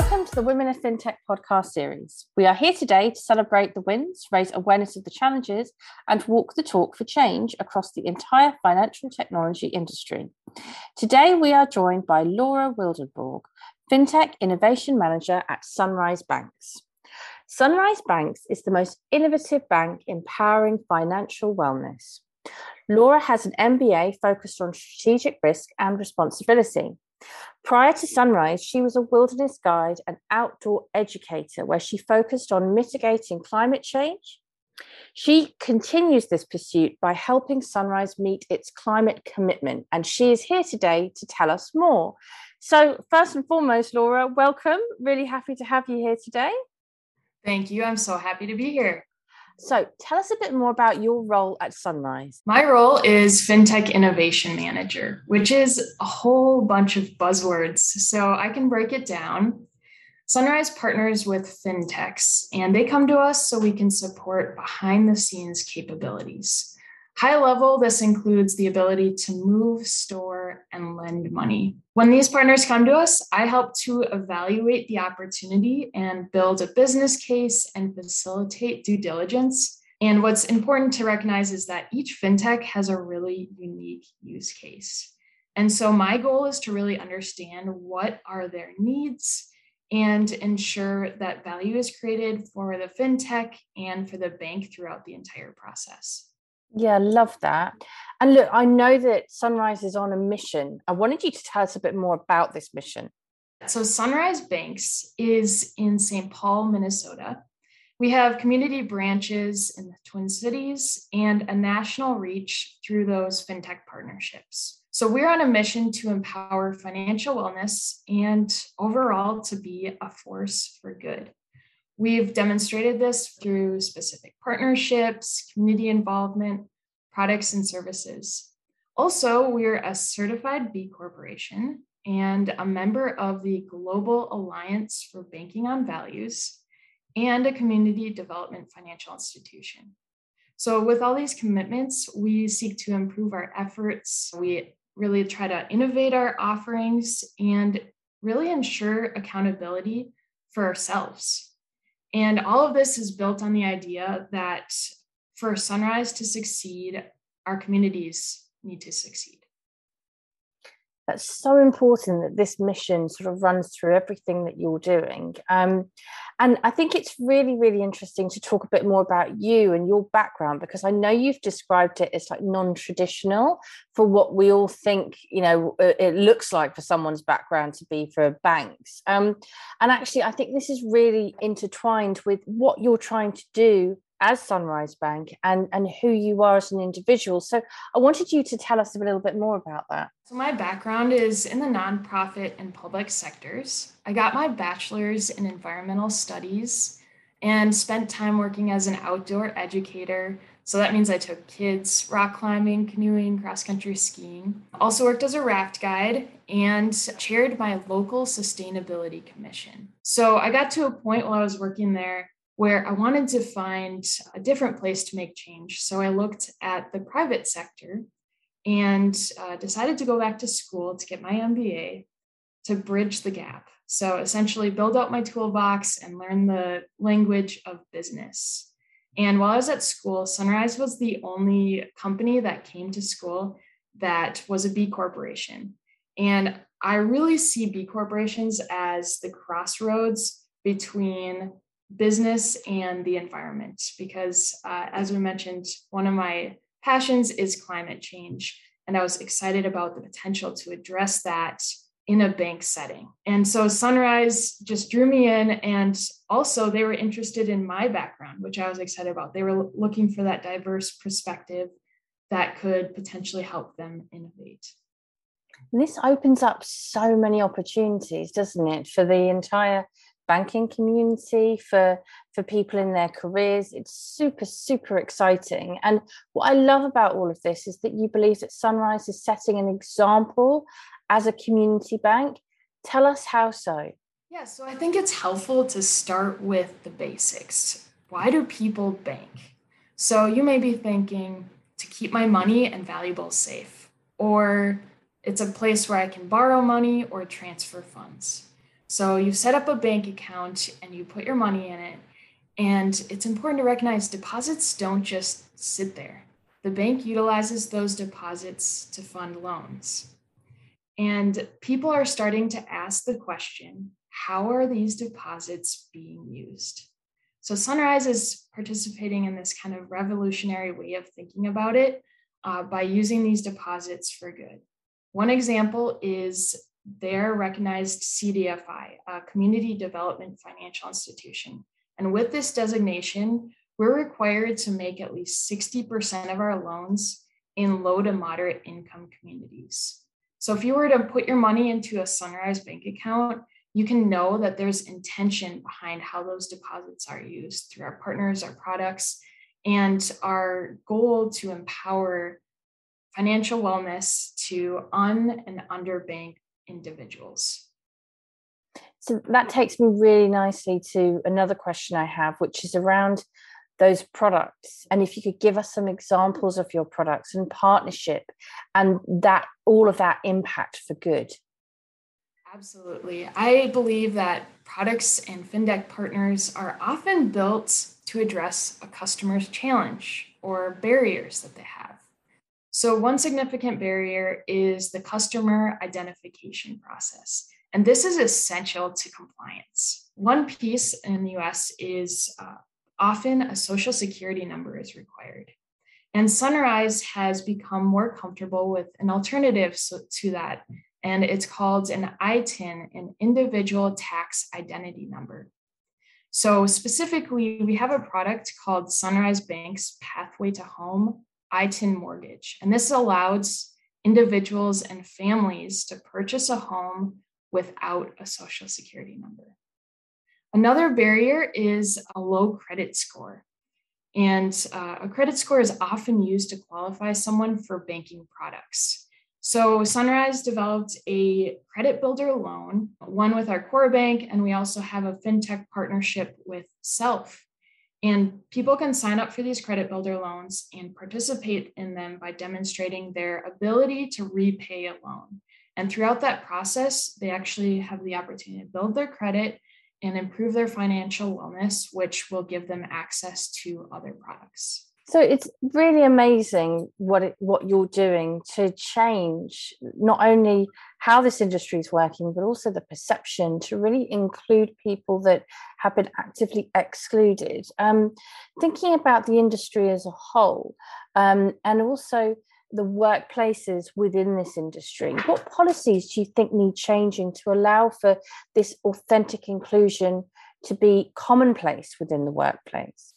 Welcome to the Women of FinTech podcast series. We are here today to celebrate the wins, raise awareness of the challenges, and walk the talk for change across the entire financial technology industry. Today, we are joined by Laura Wildenborg, FinTech Innovation Manager at Sunrise Banks. Sunrise Banks is the most innovative bank empowering financial wellness. Laura has an MBA focused on strategic risk and responsibility. Prior to Sunrise, she was a wilderness guide and outdoor educator where she focused on mitigating climate change. She continues this pursuit by helping Sunrise meet its climate commitment, and she is here today to tell us more. So, first and foremost, Laura, welcome. Really happy to have you here today. Thank you. I'm so happy to be here. So, tell us a bit more about your role at Sunrise. My role is FinTech Innovation Manager, which is a whole bunch of buzzwords. So, I can break it down. Sunrise partners with fintechs, and they come to us so we can support behind the scenes capabilities. High level, this includes the ability to move, store, and lend money. When these partners come to us, I help to evaluate the opportunity and build a business case and facilitate due diligence. And what's important to recognize is that each fintech has a really unique use case. And so my goal is to really understand what are their needs and ensure that value is created for the fintech and for the bank throughout the entire process. Yeah, love that. And look, I know that Sunrise is on a mission. I wanted you to tell us a bit more about this mission. So, Sunrise Banks is in St. Paul, Minnesota. We have community branches in the Twin Cities and a national reach through those fintech partnerships. So, we're on a mission to empower financial wellness and overall to be a force for good. We've demonstrated this through specific partnerships, community involvement, products, and services. Also, we're a certified B Corporation and a member of the Global Alliance for Banking on Values and a community development financial institution. So, with all these commitments, we seek to improve our efforts. We really try to innovate our offerings and really ensure accountability for ourselves. And all of this is built on the idea that for Sunrise to succeed, our communities need to succeed that's so important that this mission sort of runs through everything that you're doing. Um, and I think it's really, really interesting to talk a bit more about you and your background because I know you've described it as like non-traditional for what we all think, you know, it looks like for someone's background to be for banks. Um, and actually, I think this is really intertwined with what you're trying to do as Sunrise Bank and, and who you are as an individual. So I wanted you to tell us a little bit more about that. So, my background is in the nonprofit and public sectors. I got my bachelor's in environmental studies and spent time working as an outdoor educator. So that means I took kids rock climbing, canoeing, cross country skiing. Also worked as a raft guide and chaired my local sustainability commission. So I got to a point while I was working there where I wanted to find a different place to make change. So I looked at the private sector and uh, decided to go back to school to get my MBA to bridge the gap. So essentially, build out my toolbox and learn the language of business. And while I was at school, Sunrise was the only company that came to school that was a B corporation. And I really see B corporations as the crossroads between business and the environment because uh, as we mentioned one of my passions is climate change and i was excited about the potential to address that in a bank setting. And so sunrise just drew me in and also they were interested in my background which i was excited about. They were looking for that diverse perspective that could potentially help them innovate. This opens up so many opportunities doesn't it for the entire banking community for for people in their careers. It's super super exciting. And what i love about all of this is that you believe that sunrise is setting an example as a community bank. Tell us how so. Yeah so i think it's helpful to start with the basics. Why do people bank? So you may be thinking to keep my money and valuables safe or it's a place where i can borrow money or transfer funds So you set up a bank account and you put your money in it. And it's important to recognize deposits don't just sit there. The bank utilizes those deposits to fund loans. And people are starting to ask the question how are these deposits being used? So Sunrise is participating in this kind of revolutionary way of thinking about it uh, by using these deposits for good. One example is their recognized CDFI, a community development financial institution. And with this designation, we're required to make at least 60% of our loans in low to moderate income communities. So if you were to put your money into a Sunrise bank account, you can know that there's intention behind how those deposits are used through our partners, our products, and our goal to empower financial wellness to un and underbanked individuals. So that takes me really nicely to another question I have, which is around those products. And if you could give us some examples of your products and partnership and that all of that impact for good. Absolutely. I believe that products and FinTech partners are often built to address a customer's challenge or barriers that they have. So, one significant barrier is the customer identification process. And this is essential to compliance. One piece in the US is uh, often a social security number is required. And Sunrise has become more comfortable with an alternative to that and it's called an ITIN, an individual tax identity number. So, specifically, we have a product called Sunrise Bank's Pathway to Home ITIN Mortgage. And this allows individuals and families to purchase a home without a social security number. Another barrier is a low credit score. And uh, a credit score is often used to qualify someone for banking products. So Sunrise developed a credit builder loan, one with our core bank, and we also have a fintech partnership with Self. And people can sign up for these credit builder loans and participate in them by demonstrating their ability to repay a loan. And throughout that process, they actually have the opportunity to build their credit and improve their financial wellness, which will give them access to other products. So it's really amazing what it, what you're doing to change not only how this industry is working, but also the perception to really include people that have been actively excluded. Um, thinking about the industry as a whole, um, and also the workplaces within this industry, what policies do you think need changing to allow for this authentic inclusion to be commonplace within the workplace?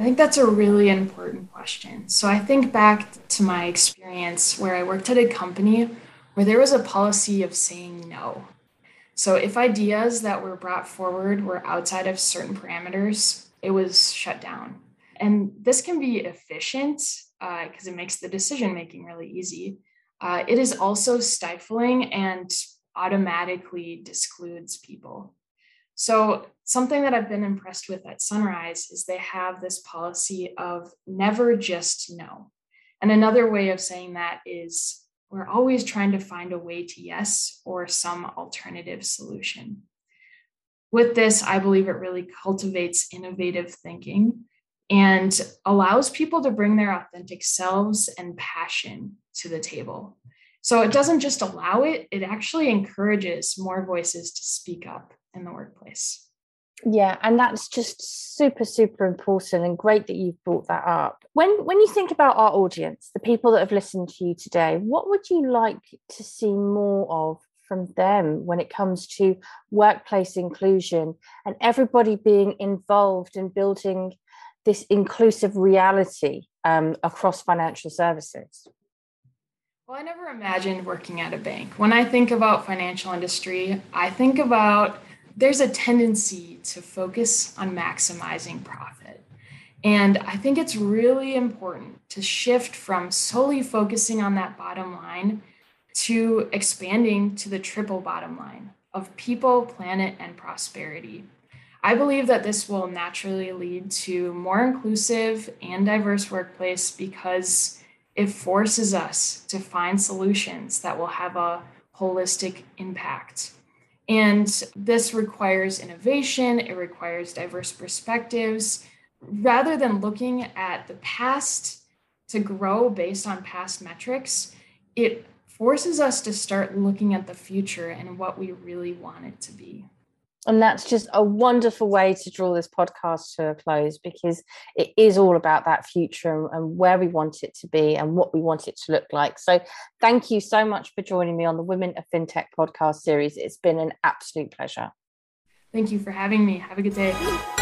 I think that's a really important question. So I think back to my experience where I worked at a company where there was a policy of saying no. So if ideas that were brought forward were outside of certain parameters, it was shut down. And this can be efficient because uh, it makes the decision making really easy. Uh, it is also stifling and automatically discludes people. So, something that I've been impressed with at Sunrise is they have this policy of never just no. And another way of saying that is we're always trying to find a way to yes or some alternative solution. With this, I believe it really cultivates innovative thinking and allows people to bring their authentic selves and passion to the table. So it doesn't just allow it, it actually encourages more voices to speak up in the workplace. Yeah, and that's just super, super important and great that you've brought that up. When when you think about our audience, the people that have listened to you today, what would you like to see more of from them when it comes to workplace inclusion and everybody being involved in building this inclusive reality um, across financial services? Well, I never imagined working at a bank. When I think about financial industry, I think about there's a tendency to focus on maximizing profit. And I think it's really important to shift from solely focusing on that bottom line to expanding to the triple bottom line of people, planet, and prosperity. I believe that this will naturally lead to more inclusive and diverse workplace because it forces us to find solutions that will have a holistic impact And this requires innovation, it requires diverse perspectives. Rather than looking at the past to grow based on past metrics, it forces us to start looking at the future and what we really want it to be. And that's just a wonderful way to draw this podcast to a close because it is all about that future and, where we want it to be and what we want it to look like. So, thank you so much for joining me on the Women of FinTech podcast series. It's been an absolute pleasure. Thank you for having me. Have a good day.